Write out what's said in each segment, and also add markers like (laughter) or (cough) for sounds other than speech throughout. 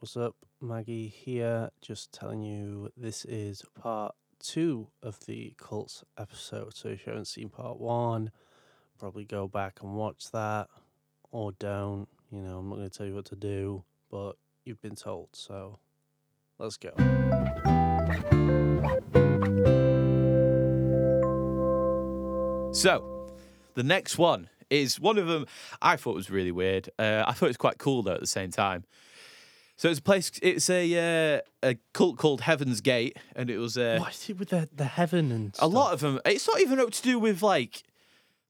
What's up? Maggie here, just telling you this is part two of the Cults episode. So if you haven't seen part one, probably go back and watch that or don't. You know, I'm not going to tell you what to do, but you've been told. So let's go. So, the next one is one of them I thought was really weird. Uh, I thought it was quite cool though at the same time. So it's a place. It's a uh, a cult called Heaven's Gate, and it was uh, What is it with the, the heaven and a lot of them. It's not even up to do with like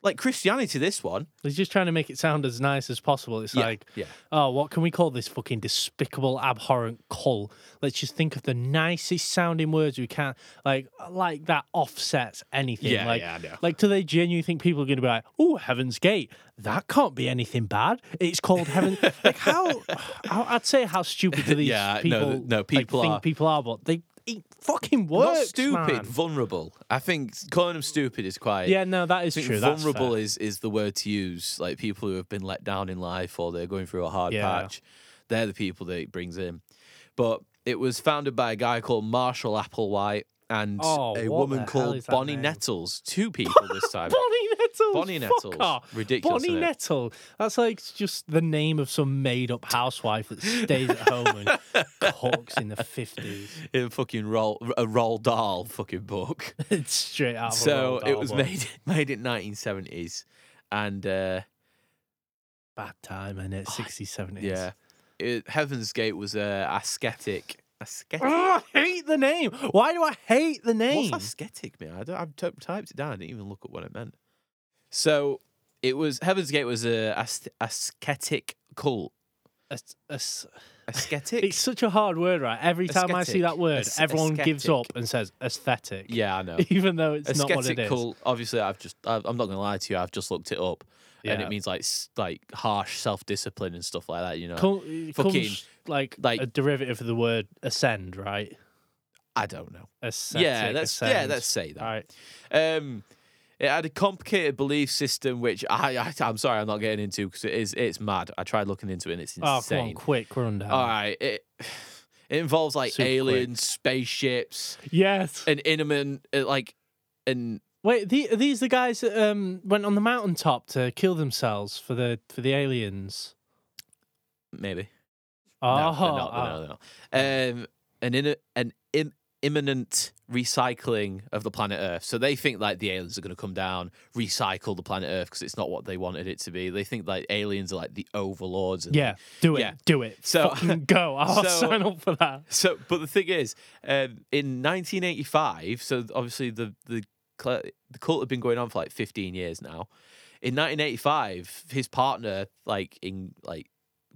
like Christianity. This one, He's just trying to make it sound as nice as possible. It's Yeah, like, yeah. oh, what can we call this fucking despicable, abhorrent cult? Let's just think of the nicest sounding words we can. Like, like that offsets anything. Yeah, like, yeah, I know. like, do they genuinely think people are going to be like, oh, Heaven's Gate? That can't be anything bad. It's called Heaven. (laughs) like, how? I- I'd say how stupid do (laughs) these Yeah, no, people? no, like, people think are- people are, but they it fucking works. not stupid, man. vulnerable. I think calling them stupid is quite. Yeah, no, that is true. Vulnerable is is the word to use. Like people who have been let down in life or they're going through a hard Yeah. patch, they're the people that it brings in. But it was founded by a guy called Marshall Applewhite and Oh, a woman called Bonnie name? Nettles. Two (laughs) people this time. Bonnie Nettles. Bonnie Nettles. off. Ridiculous, Bonnie? Nettle. That's like just the name of some made up housewife that stays at home and (laughs) cooks in the 50s. in a fucking roll a Roald Dahl fucking book. (laughs) It's straight out so it was book. made made in 1970s, and uh, Bad time, and it's 60s, 70s. yeah, it, Heaven's Gate was a ascetic. Ascetic. Oh, (laughs) I hate the name. Why do I hate the name? What's ascetic, man? I don't, I've t- typed it down. I didn't even look at what it meant. So it was Heaven's Gate was a asc- ascetic cult. As- as- Ascetic. (laughs) It's such a hard word, right? Every time I see that word, everyone gives up and says aesthetic. yeah, I know. (laughs) Even though it's not what it is. cult. Obviously, I've just. I've, I'm not gonna lie to you. I've just looked it up, and Yeah. it means like s- like harsh self discipline and stuff like that. You know. It fucking, comes like, like- a derivative of the word ascend, right? I don't know. Ascetic, yeah, let's yeah, let's say that. Right. Um, it had a complicated belief system, which I, I I'm sorry, I'm not getting into because it is it's mad. I tried looking into it, and it's insane. Oh, come on, quick rundown. All right, it (sighs) it involves like Super quick. aliens, spaceships, Yes. and inhuman, uh, like, and Wait, the, are these the guys that um, went on the mountaintop to kill themselves for the for the aliens? maybe Oh, no, they're not, oh. they're not, they're not. Um, an in, an Im, imminent recycling of the planet Earth. So they think like the aliens are going to come down, recycle the planet Earth because it's not what they wanted it to be. They think like aliens are like the overlords. And yeah, do it, Yeah. do it. So- (laughs) Fucking (laughs) go. I'll so- sign up for that. So, but the thing is, um, in 1985, so obviously the the the cult had been going on for like 15 years now. In 1985, his partner, like in like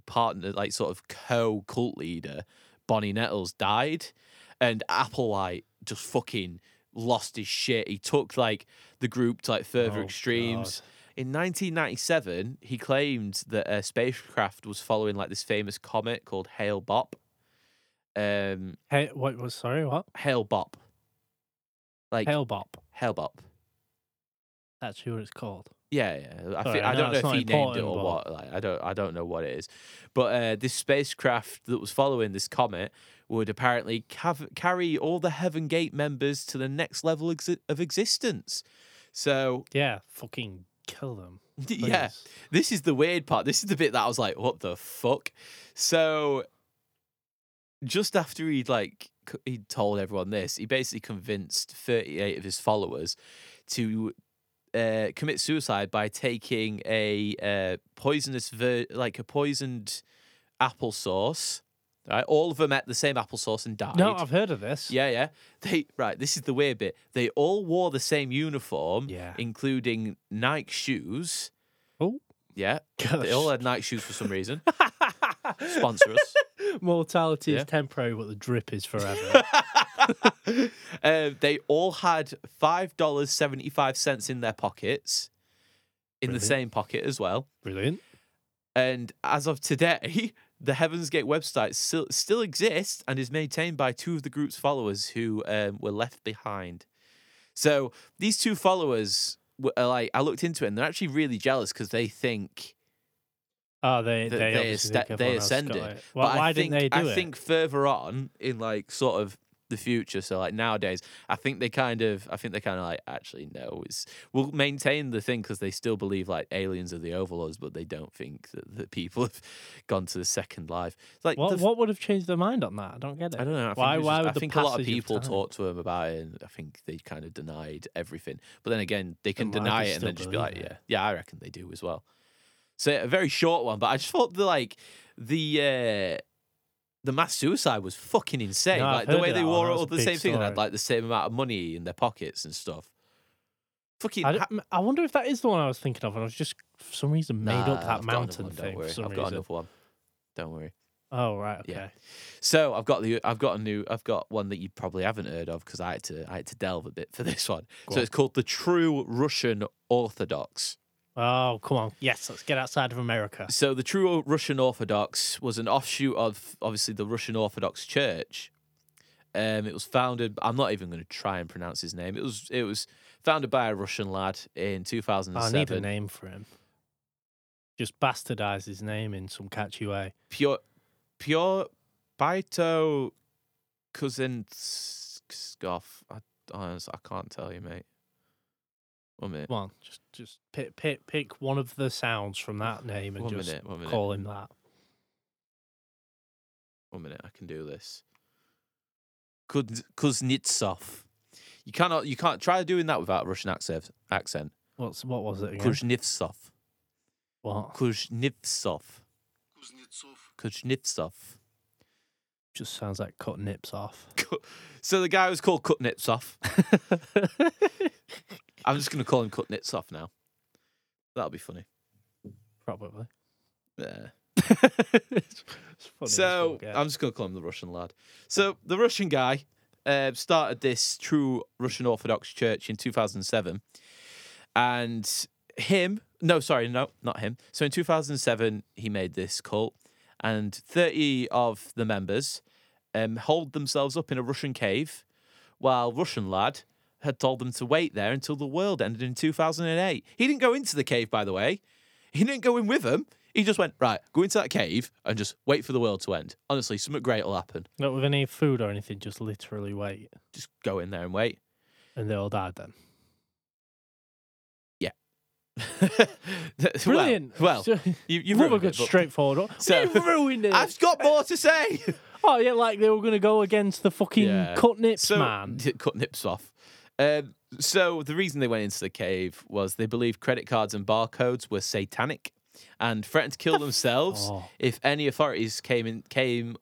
partner, like sort of co cult leader, Bonnie Nettles died, and Applewhite just fucking lost his shit. He took like the group to like further Oh, extremes. In 1997, he claimed that a spacecraft was following like this famous comet called Hale Bopp. Um, Hey, what was sorry? What? Hale Bopp. Like Hale, Hellbop. Bop. That's who it's called. Yeah, yeah. I, Sorry, thi- I I know don't know if he named it or but- what. Like, I don't. I don't know what it is. But uh, this spacecraft that was following this comet would apparently cav- carry all the Heaven Gate members to the next level exi- of existence. So Yeah, fucking kill them. (laughs) yeah, this is the weird part. This is the bit that I was like, "What the fuck?" So, just after he'd like he told everyone this, he basically convinced thirty-eight of his followers to uh, commit suicide by taking a uh, poisonous, ver- like a poisoned applesauce. Right, all of them ate the same applesauce and died. No, I've heard of this. Yeah, yeah. They right. This is the weird bit. They all wore the same uniform, Yeah. including Nike shoes. Oh. Yeah, (laughs) Gosh. they all had Nike shoes for some reason. (laughs) Sponsor us. Mortality Yeah. is temporary, but the drip is forever. (laughs) um, they all had five dollars seventy five cents in their pockets, in the same pocket as well. Brilliant. And as of today, the Heaven's Gate website still still exists and is maintained by two of the group's followers who um, were left behind. So these two followers, were, like I looked into it, and they're actually really jealous because they think Oh, they they, they, they everyone else got ascended. it. But Why, I think, didn't they do I it? think further on in like sort of the future, so like nowadays, I think they kind of, I think they kind of like actually no, it's we'll maintain the thing because they still believe like aliens are the overlords, but they don't think that the people (laughs) have gone to the second life. It's like what f- what would have changed their mind on that? I don't get it. I don't know. I Why- why just- would I the think a lot of people time- talked to him about it, and I think they kind of denied everything. But then again, they can deny it and then just be like, it? yeah, yeah, I reckon they do as well. So a very short one, but I just thought the like the uh the mass suicide was fucking insane. No, like the way they that wore all the same thing and had like the same amount of money in their pockets and stuff. Fucking. I, I wonder if that is the one I was thinking of, and I was just for some reason made Nah, up that I've mountain one, thing. Don't worry. For some I've got another one. Don't worry. Oh right, okay. Yeah. So I've got the I've got a new I've got one that you probably haven't heard of because I had to I had to delve a bit for this one. Go so on. it's called the True Russian Orthodox. Oh come on, yes, let's get outside of America. So the True Russian Orthodox was an offshoot of obviously the Russian Orthodox Church. Um, it was founded. I'm not even going to try and pronounce his name. It was it was founded by a Russian lad in 2007. I need a name for him. Just bastardize his name in some catchy way. Pure Pure Baito Kuzinskov. I, honest- I can't tell you, mate. One minute. Come on, just just pick pick pick one of the sounds from that name and One just minute. One minute. call him that. One minute. I can do this. Kuz- Kuznetsov. You cannot. You can't try doing that without a Russian accent. Accent. What's what was it again? Kuznetsov. What? Kuznetsov. Kuznetsov. Kuznetsov. Just sounds like cut nips off. So the guy was called Kutnitsov. (laughs) I'm just going to call him Cut Knits Off now. That'll be funny. Probably. Yeah. (laughs) It's funny So. I'm just going to call him the Russian lad. So the Russian guy uh, started this true Russian Orthodox Church in 2007, and him, no, sorry, no, not him. So in 2007, he made this cult, and 30 of the members um, hold themselves up in a Russian cave, while Russian lad had told them to wait there until the world ended in 2008. He didn't go into the cave, by the way. He didn't go in with them. He just went, right, go into that cave and just wait for the world to end. Honestly, something great will happen. Not with any food or anything, just literally wait. Just go in there and wait. And they all died then. (laughs) (laughs) Well- Brilliant. Well, So- you, you've Rubber ruined it, but- straightforward. So- you ruined it. I've got more to say. (laughs) Oh yeah, like they were gonna go against the fucking Yeah. cut nips so, man. Cut nips off. Um, so the reason they went into the cave was they believed credit cards and barcodes were satanic, and threatened to kill themselves Oh. if any authorities came in came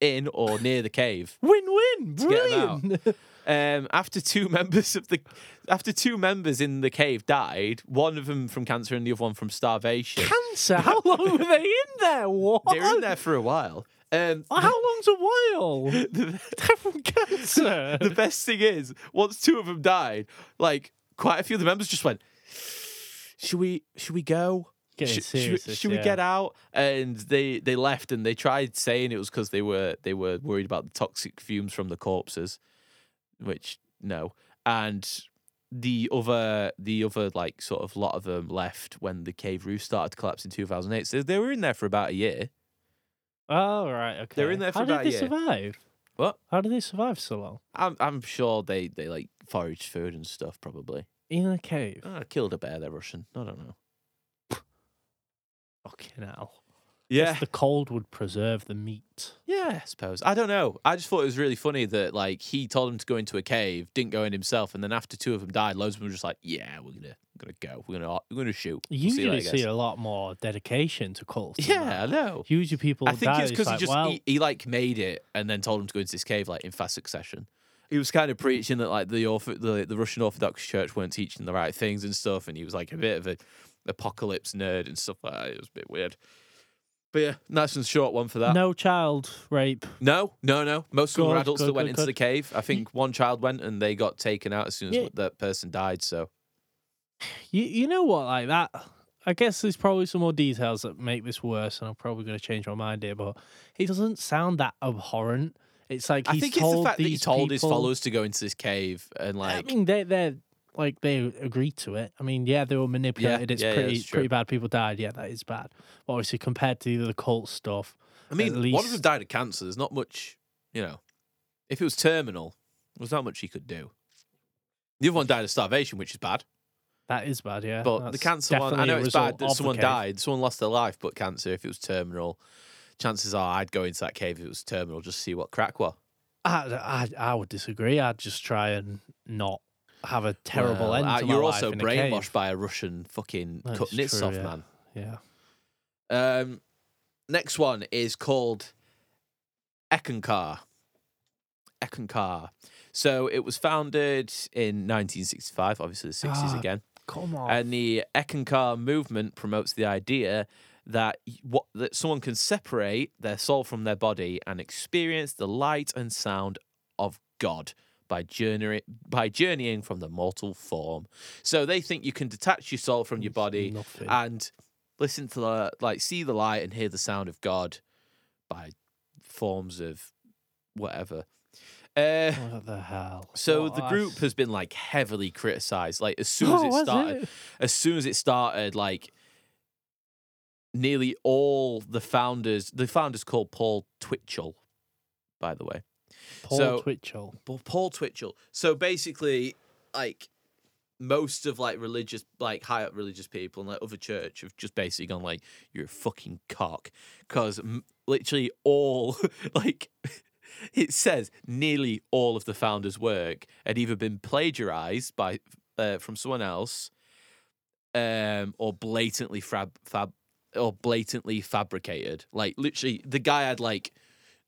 in or near the cave. (laughs) Win-win. To get 'em out. Brilliant. (laughs) Um, after two (laughs) members of the after two members in the cave died, one of them from cancer and the other one from starvation. Cancer. How long were they in there? What? they were in there for a while. Um, How long's a while? (laughs) the, (laughs) They're from cancer. (laughs) the best thing is, once two of them died, like quite a few of the members just went, "Should we? Should we go? Should, should we- should we yeah. get out?" And they they left, and they tried saying it was because they were they were worried about the toxic fumes from the corpses, which no, and. The other, the other, like sort of lot of them left when the cave roof started to collapse in 2008. So they were in there for about a year. Oh right, okay. They're in there for How about a did they year. survive? What? How did they survive so long? I'm, I'm sure they, they like foraged food and stuff. Probably. In a cave. Oh, killed a bear. They're Russian. I don't know. Fucking hell. Yeah, the cold would preserve the meat. yeah. I suppose. I don't know. I just thought it was really funny that like he told him to go into a cave, didn't go in himself, and then after two of them died, loads of them were just like, "Yeah, we're gonna, we're gonna go. We're gonna, we're gonna shoot." You We'll see usually see a lot more dedication to cults. Yeah, I know. Usually people I think it's because like, he just well, he, he like made it and then told him to go into this cave like in fast succession. He was kind of preaching that like the Ortho- the the Russian Orthodox Church weren't teaching the right things and stuff, and he was like a bit of a apocalypse nerd and stuff like that. It was a bit weird. But yeah, nice and short one for that. no child rape. No, no, no. Most of them were adults good, that went good, into the cave. I think one child went and they got taken out as soon as Yeah. that person died. So You you know what, like that. I guess there's probably some more details that make this worse, and I'm probably going to change my mind here. But he doesn't sound that abhorrent. It's like I think it's the fact that he told his followers to go into this cave and like. I mean, they they're like they agreed to it. I mean, yeah, they were manipulated. it's yeah, yeah, pretty it's pretty bad. People died. Yeah, that is bad. But obviously, compared to the cult stuff, I mean, At one of them died of cancer. There's not much, you know. If it was terminal, there's not much he could do. The other one died of starvation, which is bad. that is bad. Yeah, But the cancer one, I know it's bad that someone died, someone lost their life, but cancer, if it was terminal, chances are I'd go into that cave if it was terminal just to see what crack was. I, I, I would disagree. I'd just try and not have a terrible Well, end uh, You're also brainwashed by a Russian fucking That cutting is off, yeah. man. Yeah. Um, next one is called Eckankar. Eckankar. So it was founded in 1965, obviously the 60s Ah, again. Come on. And the Eckankar movement promotes the idea that what that someone can separate their soul from their body and experience the light and sound of God by journey by journeying from the mortal form. So they think you can detach your soul from your body nothing. and listen to the like see the light and hear the sound of God by forms of whatever. Uh, what the hell? so What the group has been like heavily criticized. Like as soon (laughs) as Oh, it started, it? as soon as it started, like nearly all the founders, the founders called Paul Twitchell, by the way. Paul so- Twitchell. Paul, Twitchell. So basically, like most of like religious, like high up religious people and like other church have just basically gone like, "You're a fucking cock," because m- literally all (laughs) like. (laughs) It says nearly all of the founders' work had either been plagiarized by uh, from someone else, um, or blatantly fab, fab or blatantly fabricated. Like literally, the guy had like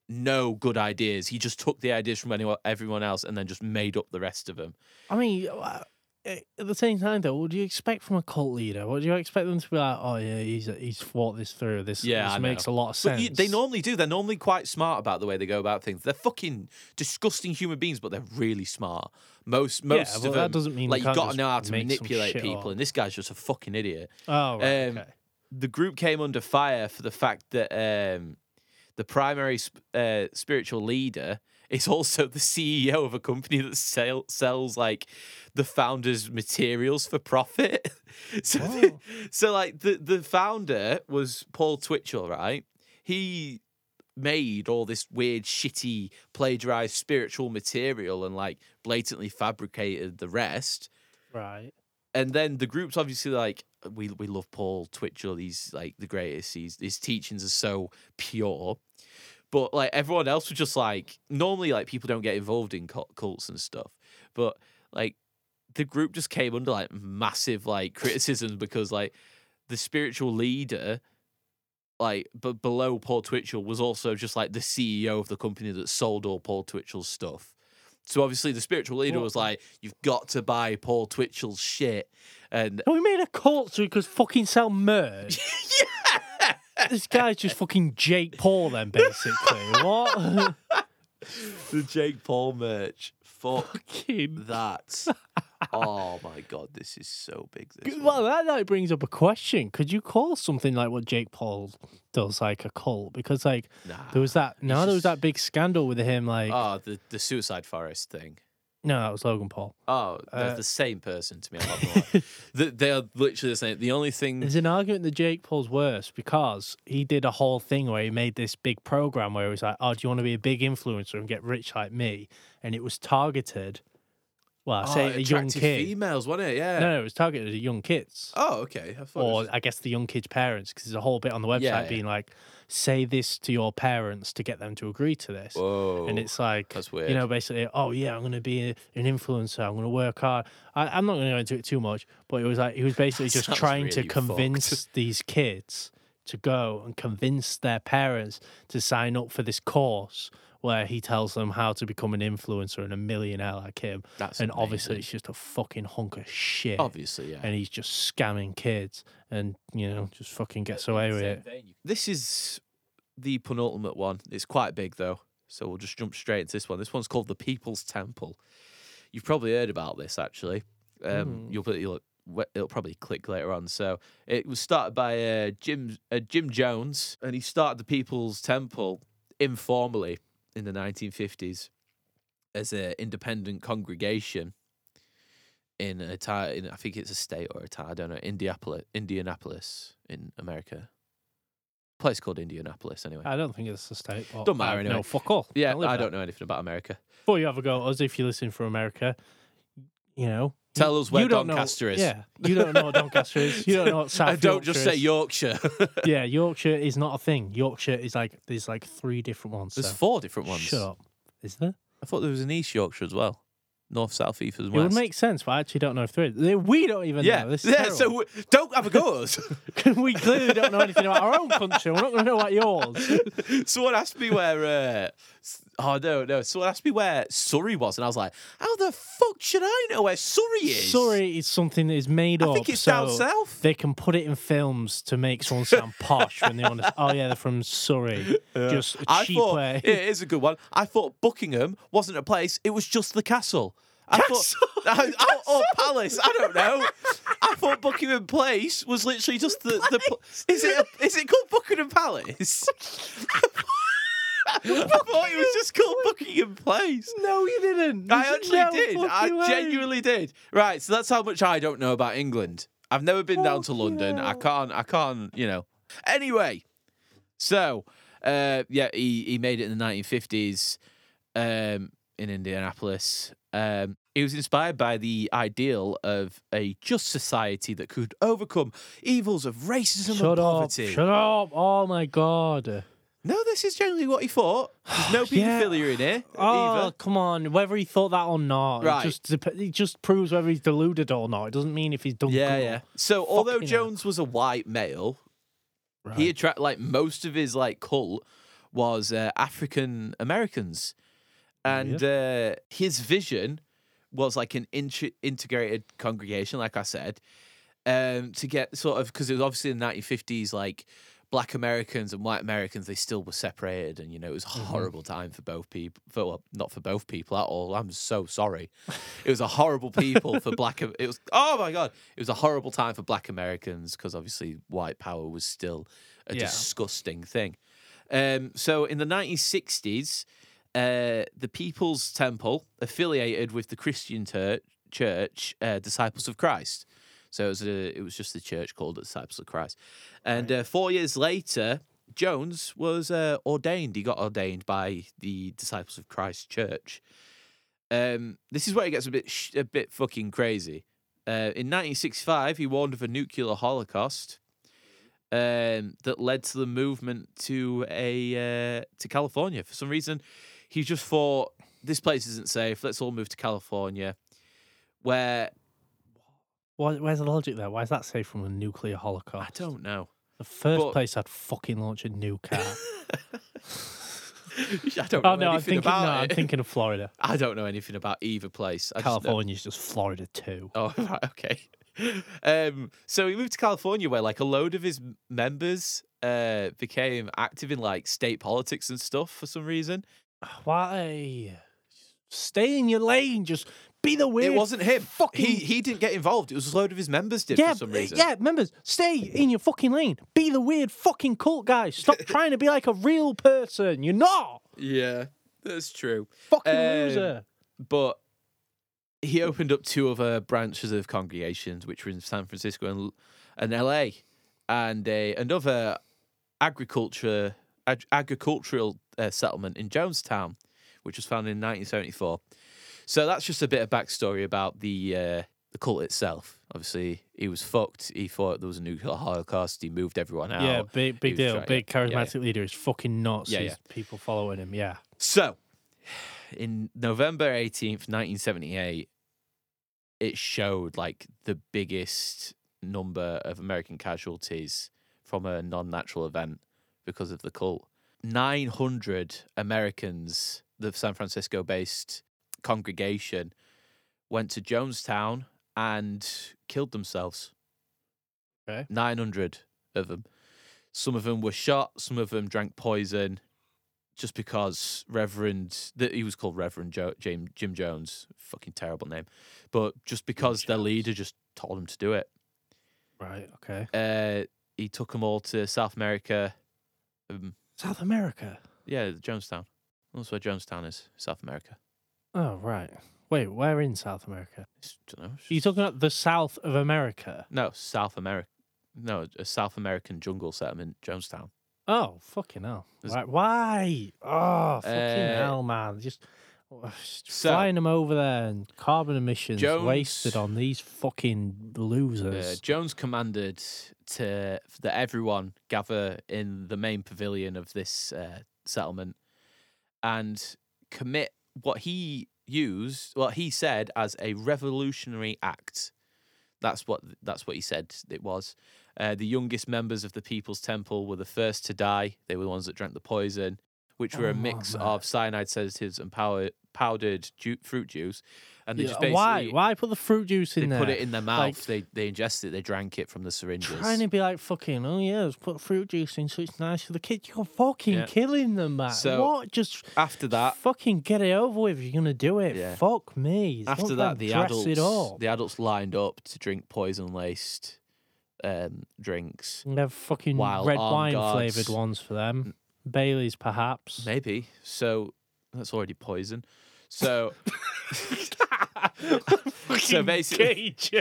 no good ideas. He just took the ideas from anyone, everyone else and then just made up the rest of them. I mean, uh, at the same time, though, what do you expect from a cult leader? What do you expect them to be like? Oh yeah, he's he's thought this through. This Yeah, this makes know. a lot of sense. you, they normally do. They're normally quite smart about the way they go about things. They're fucking disgusting human beings, but they're really smart. Most most yeah, of them, that doesn't mean like you have got to know how to manipulate people, up. and this guy's just a fucking idiot. Oh right, um, okay. the group came under fire for the fact that um, the primary uh, spiritual leader is (laughs) also the CEO of a company that sell- sells like the founder's materials for profit. (laughs) so, the- so like the the founder was Paul Twitchell, right? He made all this weird, shitty, plagiarized spiritual material and like blatantly fabricated the rest Right. and then the group's obviously like we we love Paul Twitchell. He's like the greatest. He's his teachings are so pure. But like everyone else was just like normally like people don't get involved in cults and stuff. But like the group just came under like massive like criticism because like the spiritual leader like but below Paul Twitchell was also just like the CEO of the company that sold all Paul Twitchell's stuff. So obviously the spiritual leader was like, "You've got to buy Paul Twitchell's shit," and we made a cult so we could fucking sell merch. (laughs) yeah, this guy's just fucking Jake Paul, then basically. (laughs) what? the Jake Paul merch. Fuck fucking. that! (laughs) oh my god, this is so big. This Well, one. that like brings up a question. Could you call something like what Jake Paul does like a cult? Because like nah. there was that no, there was that big scandal with him. Like oh the the Suicide Forest thing. no, that was Logan Paul. Oh, they're Uh, the same person to me. I'm not gonna (laughs) lie. They- they are literally the same. The only thing There's an argument that Jake Paul's worse because he did a whole thing where he made this big program where he was like, "Oh, do you want to be a big influencer and get rich like me?" And it was targeted. Well, I oh, say a young kid. females, wasn't it? Yeah. No, no, it was targeted at young kids. Oh, okay. I or was- I guess the young kids' parents, because there's a whole bit on the website Yeah, yeah. being like, say this to your parents to get them to agree to this. Whoa. and it's like, that's weird. you know, basically, oh yeah, I'm going to be a, an influencer. I'm going to work hard. I, I'm not going to go into it too much, but it was like he was (laughs) basically just trying to really fucked. convince these kids to go and convince their parents to sign up for this course where he tells them how to become an influencer and a millionaire like him. That's and obviously, it's just a fucking hunk of shit obviously, yeah. and he's just scamming kids and you know just fucking gets away with it. This is the penultimate one. It's quite big though, so we'll just jump straight into this one. This one's called the People's Temple. You've probably heard about this actually. Um, Hmm. You'll put you'll it'll probably click later on. So it was started by uh, Jim uh, Jim Jones, and he started the People's Temple informally in the 1950s as an independent congregation. in a. In, I think it's a state or a town. I don't know. Indianapolis, Indianapolis in America. Place called Indianapolis, anyway. I don't think it's a state. But Don't matter I anyway. No, fuck all. yeah, live I don't know anything about America. Before you have a go at us, if you're listening from America, you know. Tell us where you don't know- Doncaster is. Yeah, you don't know what Doncaster is. You don't know what (laughs) South I don't just say is. Yorkshire. (laughs) Yeah, (laughs) Yorkshire is not a thing. Yorkshire is like there's like three different ones. There's so four different ones. Shut up. Is there? I thought there was an East Yorkshire as well. North, South, East, and It West. would make sense, but I actually don't know if there is. We don't even yeah, know. This is yeah. So we- don't have a go at us. we clearly don't know anything about our own country. We're not going to know about yours. Someone asked me where. Uh, oh no, no. Someone asked me where Surrey was, and I was like, "How the fuck should I know where Surrey is?" Surrey is something that is made of. I up. think it's so down south. They can put it in films to make someone sound (laughs) posh when they want to. Say, Oh yeah, they're from Surrey. Just a I cheap thought way. (laughs) it is a good one. I thought Buckingham wasn't a place; it was just the castle. I Castle? thought, (laughs) I, I- or palace. I don't know. I thought Buckingham Place was literally just the. the is it? A, is it called Buckingham Palace? I thought it was just called Buckingham Place. No, you didn't. I actually no did. I way. genuinely did. Right, so that's how much I don't know about England. I've never been down to London. I can't. I can't. You know. Anyway, so uh, yeah, he he made it in the 1950s um, in Indianapolis. Um, he was inspired by the ideal of a just society that could overcome evils of racism Shut and up! poverty. Shut up! Oh my god! No, this is generally what he thought. There's no (sighs) paedophilia in here Oh either. come on! Whether he thought that or not, Right. it just dep- it just proves whether he's deluded or not. It doesn't mean if he's done. Yeah, good. yeah. So although Fucking hell. Jones was a white male, he attract like most of his like cult was uh, African Americans, and uh, his vision was like an int- integrated congregation, like I said, um, to get sort of because it was obviously in the 1950s, like black Americans and white Americans, they still were separated, and you know it was a horrible time for both people. For well, not for both people at all. I'm so sorry. It was a horrible people for black. It was oh my god, it was a horrible time for black Americans because obviously white power was still a Yeah. disgusting thing. Um, so in the 1960s, uh, the People's Temple affiliated with the Christian tur- church, uh, Disciples of Christ. So it was a, it was just the church called the Disciples of Christ. And uh, four years later, Jones was uh, ordained. He got ordained by the Disciples of Christ Church. Um, this is where it gets a bit sh- a bit fucking crazy. Uh, in 1965, he warned of a nuclear holocaust um, that led to the movement to a uh, to California. For some reason, he just thought this place isn't safe. Let's all move to California, where Why, where's the logic there? Why is that safe from a nuclear holocaust? I don't know. The first but- place I'd fucking launch a nuke (laughs) at. I don't know oh no, I'm anything thinking. No, about I'm it. thinking of Florida. (laughs) I don't know anything about either place. I just know- California's just Florida too. Oh, (laughs) right, okay. Um, so he moved to California, where like a load of his members uh, became active in like state politics and stuff for some reason. Why? Stay in your lane. Just be the weird. it wasn't him. Fucking He he didn't get involved. It was a load of his members did yeah, for some reason. yeah. Members, stay in your fucking lane. Be the weird fucking cult guy. Stop (laughs) trying to be like a real person. You're not. yeah, that's true. Fucking Um, loser. But he opened up two other branches of congregations, which were in San Francisco and, and LA, and a, another agriculture ag- agricultural uh, settlement in Jonestown, which was founded in 1974. So that's just a bit of backstory about the uh, the cult itself. Obviously, he was fucked. He thought there was a nuclear holocaust. He moved everyone out. Yeah, big big deal. trying- big yeah, yeah, yeah. charismatic leader. He's fucking nuts. Yeah, yeah. people following him. Yeah. So, in November 18th, 1978, it showed like the biggest number of American casualties from a non natural event because of the cult. 900 Americans, the San Francisco based congregation, went to Jonestown and killed themselves. Okay. 900 of them. Some of them were shot, some of them drank poison just because Reverend, that he was called Reverend jo- James, Jim Jones, fucking terrible name, but just because their leader just told him to do it. Right. Okay. Uh, he took them all to South America. Um, South America. yeah, Jonestown. That's where Jonestown is, South America. Oh right. Wait, where in South America? Are you talking about the South of America? No, South America. No, a South American jungle settlement, Jonestown. Oh, fucking hell. There's- Right, why? Oh, fucking Uh, hell, man. Just, oh, just so- flying them over there and carbon emissions Jones- wasted on these fucking Uh, losers. Jones commanded to that everyone gather in the main pavilion of this uh, settlement and commit what he used, what he said as a revolutionary act. That's what that's what he said it was. Uh, the youngest members of the People's Temple were the first to die. They were the ones that drank the poison, which were Oh, a mix man. of cyanide sedatives and power, powdered ju- fruit juice. And they Yeah, just basically why? Why put the fruit juice they in there? They put it in their mouth. Like- they they ingested it. They drank it from the syringes. Trying to be like fucking, oh yeah, let's put fruit juice in so it's nice for the kids. You're fucking Yeah. killing them, man. So, what? Just After that, fucking get it over with. You're gonna do it. Yeah. Fuck me. Don't after that, the adults the adults lined up to drink poison laced um, drinks. And have fucking red wine guards- flavored ones for them. Bailey's, perhaps. Maybe so. That's already poison. So (laughs) so basically, (laughs)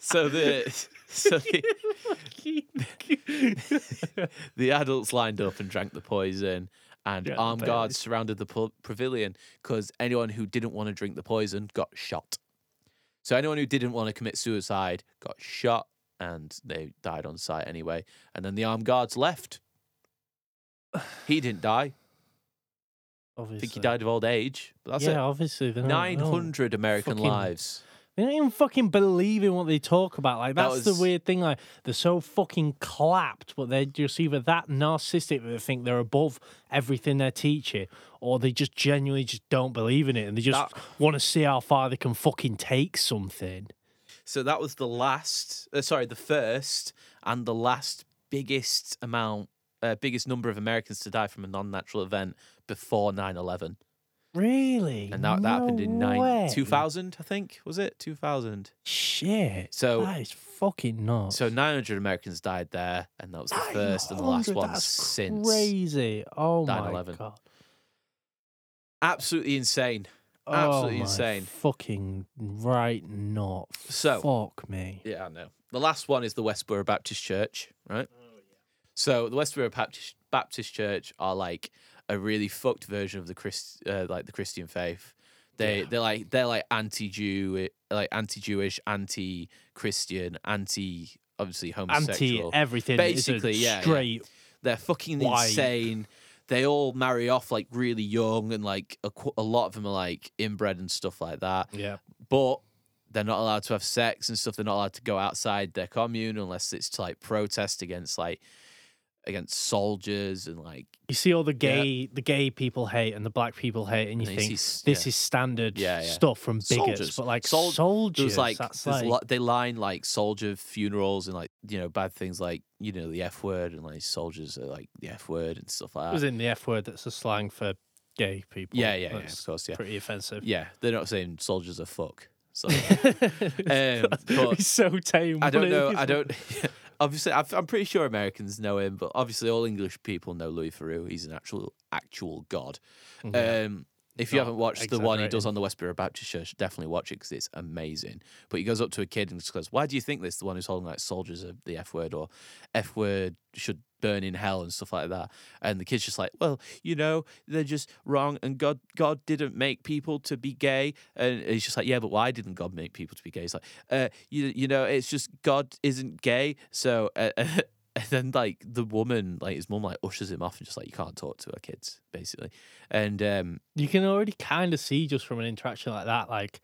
so the so the, (laughs) the adults lined up and drank the poison. And Yeah, armed guards surrounded the pa- pavilion because anyone who didn't want to drink the poison got shot. So anyone who didn't want to commit suicide got shot, and they died on site anyway. And then the armed guards left. He didn't die. I think he died of old age. But that's yeah, it. obviously. They're not- Nine hundred American fucking- lives. They don't even fucking believe in what they talk about. Like That that's was- the weird thing. Like they're so fucking clapped, but they're just either that narcissistic that they think they're above everything they're teaching, or they just genuinely just don't believe in it and they just want to see how far they can fucking take something. So that was the last, uh, sorry, the first and the last biggest amount, uh, biggest number of Americans to die from a non-natural event before 9-11. Really? And that, that happened in nine, way. 2000, I think, was it? 2000. Shit. So- that is fucking nuts. So 900 Americans died there, and that was the first and the last 900, one that's since. Crazy. Oh 9/11. god. Absolutely insane. Oh Absolutely my insane. Fucking right not. So- fuck me. Yeah, I know. The last one is the Westboro Baptist Church, right? So the Westboro Baptist Baptist Church are like a really fucked version of the Christ, uh, like the Christian faith. They Yeah. they're like they're like anti-Jew, like anti-Jewish, anti-Christian, anti obviously homosexual, Anti everything. Basically, yeah, yeah. straight. They're fucking White. insane. They all marry off like really young, and like a, a lot of them are like inbred and stuff like that Yeah. but they're not allowed to have sex and stuff. They're not allowed to go outside their commune unless it's to like protest against like against soldiers and like You see all the gay, the gay people hate and the black people hate, and you And think see this yeah. is standard Yeah, yeah. stuff from bigots. Soldiers. But like Sol- soldiers, like, like lo- they line like soldier funerals and like you know bad things like you know the f word and like soldiers are like the f word and stuff like that was in the F word that's a slang for gay people. Yeah, yeah, yeah, of course, yeah, Pretty offensive. yeah. They're not saying soldiers are fuck. So (laughs) um, but He's so tame. I don't know. I don't. (laughs) (laughs) obviously, I've- I'm pretty sure Americans know him, but obviously, all English people know Louis Theroux. He's an actual, actual god. Yeah. Um, if you haven't watched the one he does on the Westboro Baptist Church, definitely watch it because it's amazing. But he goes up to a kid and just goes, "Why do you think this? The one who's holding like soldiers of the F word or F word should burn in hell and stuff like that." And the kid's just like, "Well, you know, they're just wrong, and God, God didn't make people to be gay." And he's just like, "Yeah, but why didn't God make people to be gay?" He's like, uh, "You, you know, it's just God isn't gay, so." Uh, (laughs) and then like the woman, like his mum, like ushers him off and just like you can't talk to her kids, basically. And um, you can already kind of see just from an interaction like that, like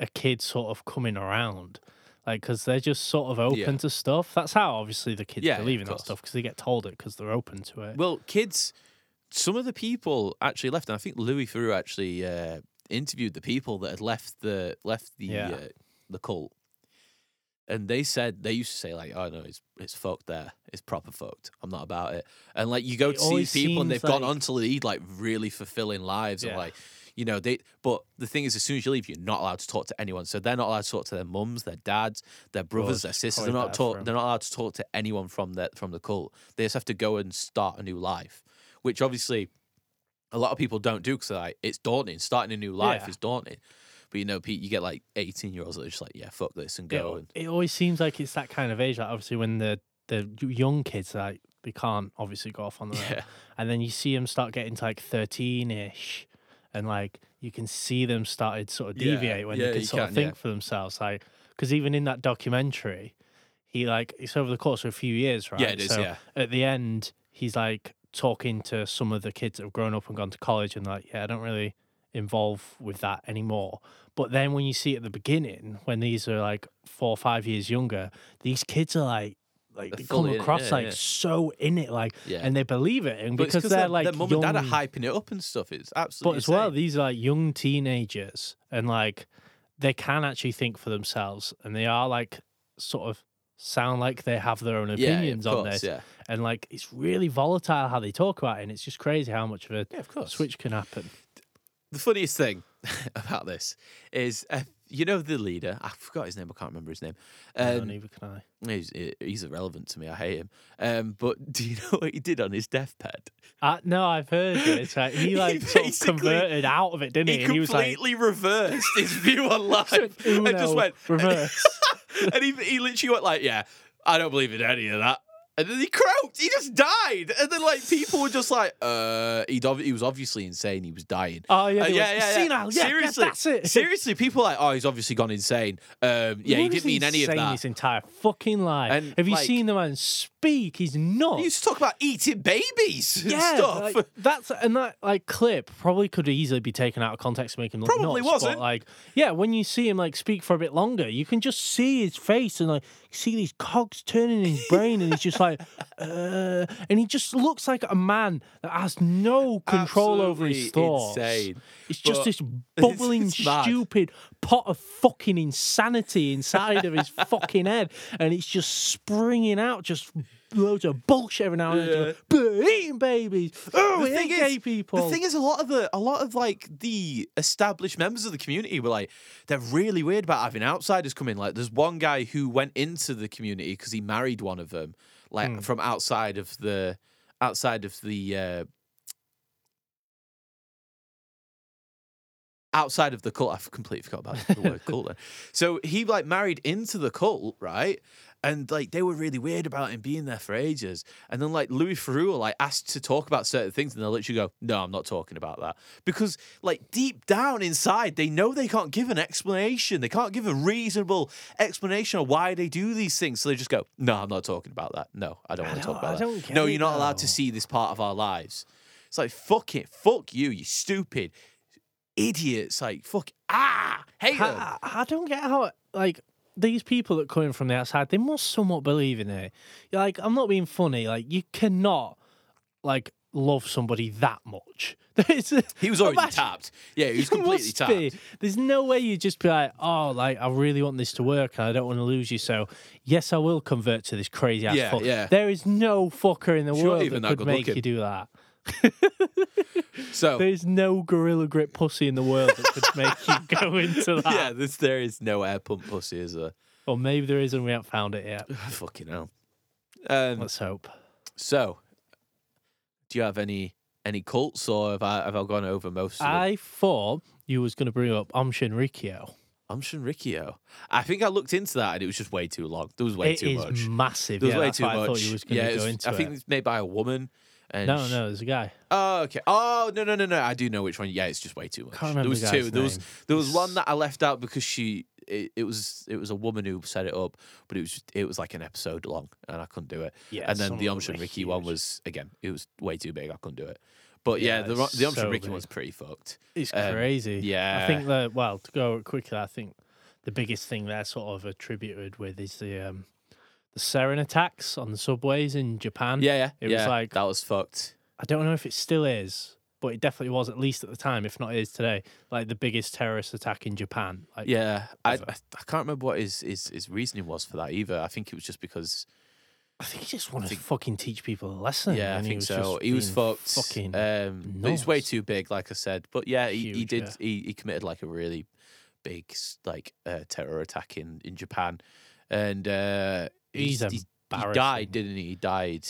a kid sort of coming around, like because they're just sort of open Yeah. to stuff. That's how obviously the kids Yeah, believe in that stuff because they get told it because they're open to it. Well, kids, some of the people actually left, and I think Louis Theroux actually uh, interviewed the people that had left the left the uh, the cult, and they said they used to say like, "Oh no, it's it's fucked there, it's proper fucked. I'm not about it." And like you go It to see people, and they've seems gone like- on to lead like really fulfilling lives, Yeah. and like. You know, they but the thing is as soon as you leave, you're not allowed to talk to anyone. So they're not allowed to talk to their mums, their dads, their brothers, their sisters. They're not for they're not allowed to talk to anyone from the from the cult. They just have to go and start a new life. Which obviously a lot of people don't do because like it's daunting. Starting a new life Yeah. is daunting. But you know, Pete, you get like eighteen year olds that are just like, yeah, fuck this and It, go. And, it always seems like it's that kind of age. Like obviously when the the young kids like they can't obviously go off on their own, and then you see them start getting to like thirteen ish, and like you can see them started sort of Yeah, deviate when yeah, they can sort of think yeah. for themselves. Like because even in that documentary, he like it's over the course of a few years, right? yeah, it is. So yeah, at the end, he's like talking to some of the kids that have grown up and gone to college, and like, yeah, I don't really involve with that anymore. But then when you see at the beginning, when these are like four or five years younger, these kids are like, like They're they come across yeah, like yeah. so in it, like, yeah. and they believe it, and but because they're their, like their mum young, and dad are hyping it up and stuff. It's absolutely. but as well, these are like young teenagers, and like they can actually think for themselves, and they are like sort of sound like they have their own yeah, yeah, opinions on course, this Yeah, and like it's really volatile how they talk about it and it's just crazy how much of a yeah, of course. switch can happen the funniest thing (laughs) about this is, uh, you know, the leader. I forgot his name. I can't remember his name. no, Um, neither can i he's he's irrelevant to me. I hate him. Um, but (laughs) do you know what he did on his deathbed? uh, no i've heard this like, he (laughs) He like sort of converted out of it didn't he, He and he was like completely reversed his view on life and just went reverse and he he literally went like, "Yeah, I don't believe in any of that." And then he croaked. He just died. And then like people were just like, "Uh, he he was obviously insane. He was dying." oh yeah, Uh, yeah, yeah, yeah. senile, yeah, yeah, Seriously, that's it Seriously, people are like, "Oh, he's obviously gone insane." Um, yeah, he didn't mean any of that. his entire fucking life And, have you like- seen the man speak he's nuts He used to talk about eating babies and yeah, stuff. like, that's and that like clip probably could easily be taken out of context to make him look Probably nuts, wasn't. But, like, yeah, when you see him like speak for a bit longer, you can just see his face and like see these cogs turning in his (laughs) brain, and he's just like, uh, and he just looks like a man that has no control over his Absolutely thoughts. Insane. It's just this (laughs) bubbling, it's mad. stupid pot of fucking insanity inside of his (laughs) fucking head, and it's just springing out just loads of bullshit every now and then. Yeah. Eating babies, oh, The thing is- gay people. The thing is, a lot of the, a lot of like the established members of the community were like, they're really weird about having outsiders come in. Like, there's one guy who went into the community because he married one of them, like Hmm. from outside of the, outside of the, uh, outside of the cult. I've completely forgot about the word cult. Then. (laughs) So he like married into the cult, right? And like they were really weird about him being there for ages. And then like Louis Theroux like asked to talk about certain things, and they'll literally go, "No, I'm not talking about that," because like deep down inside, they know they can't give an explanation. They can't give a reasonable explanation of why they do these things. So they just go, "No, I'm not talking about that. No, I don't want to talk about I that. no, you're not allowed to see this part of our lives." It's like fuck it, fuck you, you stupid idiots. Like fuck ah, hate them. I, I don't get how like these people that come in from the outside, they must somewhat believe in it. Like, I'm not being funny. Like, you cannot like love somebody that much. (laughs) He was already Imagine- tapped. Yeah, he was (laughs) completely tapped. be. There's no way you'd just be like, oh, like I really want this to work and I don't want to lose you. So yes, I will convert to this crazy ass Yeah, fuck. yeah. There is no fucker in the world that that could make you do that. (laughs) So There's no gorilla grip pussy in the world that could make you go (laughs) into that. yeah, this, there is no air pump pussy, is there? Or maybe there is and we haven't found it yet. (sighs) Fucking hell. Um, Let's hope. so, do you have any any cults, or have I have I gone over most of them? I thought you was going to bring up Aum Shinrikyo. I'm Shinrikyo. I think I looked into that, and it was just way too long. There was way It too is much. massive. There was yeah, way too much. I thought you was going to yeah, go into I think it. it's made by a woman. And No, no, there's a guy. Oh, okay. Oh, no, no, no, no. I do know which one. Yeah, it's just way too much. Can't there was the two. guy's There was there was one that I left out because she it, it was it was a woman who set it up, but it was just, it was like an episode long, and I couldn't do it. Yeah, and then the of Om them were Ricky one was again, it was way too big. I couldn't do it. But yeah, Yeah, the the Om so Ricky big. one's pretty fucked. It's Um, crazy. yeah. I think that well, to go quickly, I think the biggest thing they're sort of attributed with is the um the sarin attacks on the subways in Japan. Yeah, yeah, It was like- that was fucked. I don't know if it still is, but it definitely was at least at the time, if not is today, like the biggest terrorist attack in Japan. Like Yeah, I, I. I can't remember what his, his his reasoning was for that either. I think it was just because I think he just wanted to fucking teach people a lesson. Yeah, I think he was so. He was fucked. Fucking um, but he's way too big, like I said. But yeah, he, he did. yeah. He, he committed like a really big like uh, terror attack in in Japan, and uh, He's he's, he died, didn't he? He died.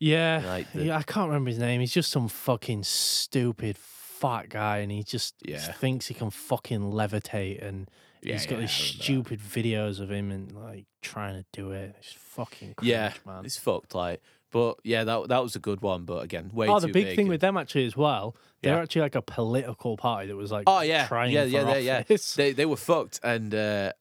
Yeah, Like the- yeah, I can't remember his name. He's just some fucking stupid fat guy, and he just Yeah. thinks he can fucking levitate, and Yeah, he's got yeah, these I remember that. stupid videos of him and like trying to do it. It's fucking cringe, Yeah, man. it's fucked. Like, but yeah, that that was a good one. But again, way Oh, the big thing and- with them actually as well, they're actually like a political party that was like, Oh yeah, trying yeah, yeah, yeah, yeah. They they were fucked, and uh,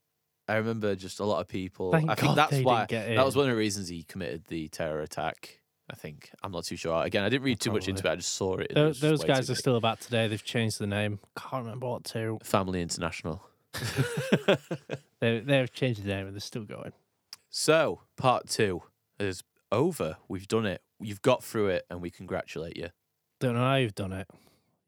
I remember just a lot of people. Thank I think God that's why that was one of the reasons he committed the terror attack. I think I'm not too sure. Again, I didn't read too much into it. I just saw it. and it Tho- was just those way guys too are big. still about today. They've changed the name. Can't remember what to. (laughs) Family International. (laughs) (laughs) They they've changed the name, and they're still going. so part two is over. We've done it. You've got through it, and we congratulate you. Don't know how you've done it.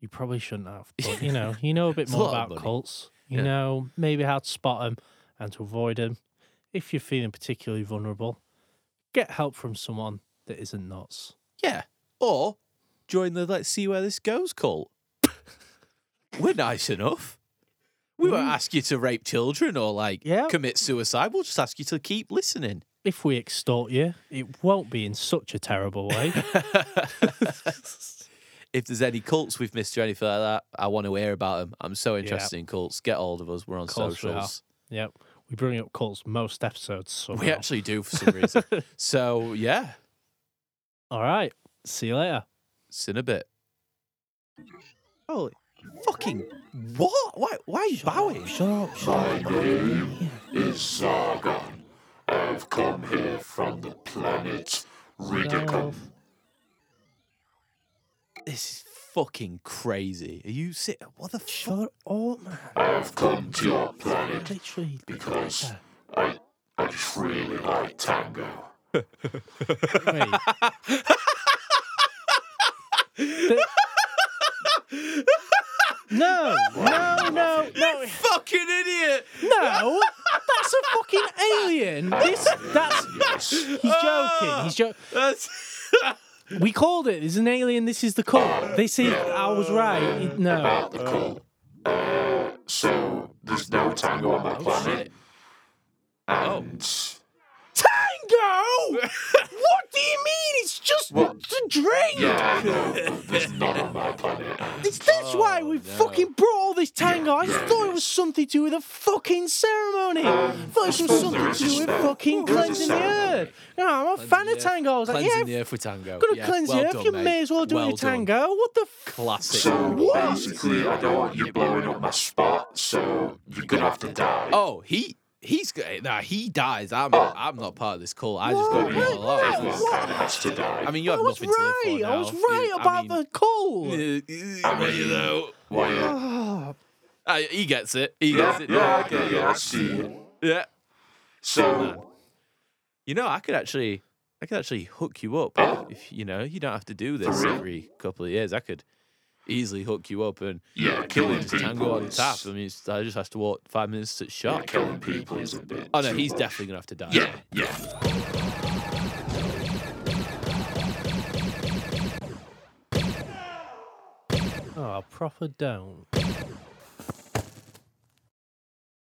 You probably shouldn't have, but you know, you know a bit It's a more lot of about money. cults. You Yeah. know maybe how to spot them and to avoid them. If you're feeling particularly vulnerable, get help from someone that isn't nuts. Yeah. Or join the let's see where this goes cult. (laughs) We're nice enough. We won't Mm. ask you to rape children or like Yeah. commit suicide. We'll just ask you to keep listening. If we extort you, it won't be in such a terrible way. (laughs) (laughs) if there's any cults we've missed or anything like that, I want to hear about them. I'm so interested in cults. Get hold of us. We're on course we are. socials. yep, we bring up cults most episodes. Somehow. We actually do for some reason. (laughs) so yeah, All right. See you later. see in a bit. Holy fucking what? Why? Why are you bowing? Shut up. Shut My name is Zargon. I've come here from the planet Ridicum. This is fucking crazy. Are you sit? What the fuck? Shut up, man. I've come to your planet Literally. because I, I just really like tango. Wait. (laughs) The- No, no, no, no, (laughs) fucking idiot! no! That's a fucking alien. This, that's. He's joking. He's joking. That's (laughs) We called it. There's an alien. This is the cult. This is. I was right. It- No. About the cult. Uh, so there's no tango on my planet. And Tango! what do you mean? It's just What? a drink. yeah, I know, but there's none on my planet. It's, that's why oh, we no. fucking brought all this tango. I just thought it was something to do with a fucking ceremony. I thought it was something to do with fucking There is cleansing the earth. You know, I'm a fan of tango. I was like, cleansing yeah, the earth with tango. gonna yeah, cleanse well the earth. done, you mate. may as well do it well with done. tango. What the f- Classic. So What? basically, I don't want you blowing up my spot, so you're gonna have to die. Oh, he he's nah. He dies. I'm I'm not part of this call. I just got to be What? all alone. Everyone of has to die. I mean, you I have was nothing to live for right. now. I was right I about mean, the cult. I mean, you know, Why? Yeah, Oh, uh, he gets it. He yeah, gets it. yeah, okay, yeah, I see it. yeah. So, You know, I could actually, I could actually hook you up. Oh. If you know, you don't have to do this every couple of years. I could easily hook you up and yeah, killing just tango people on is, tap. I mean, it's, I just has to walk five minutes to yeah, shop. killing people is a bit. Oh no, too he's much. definitely gonna have to die. Yeah, yeah. oh, proper don't.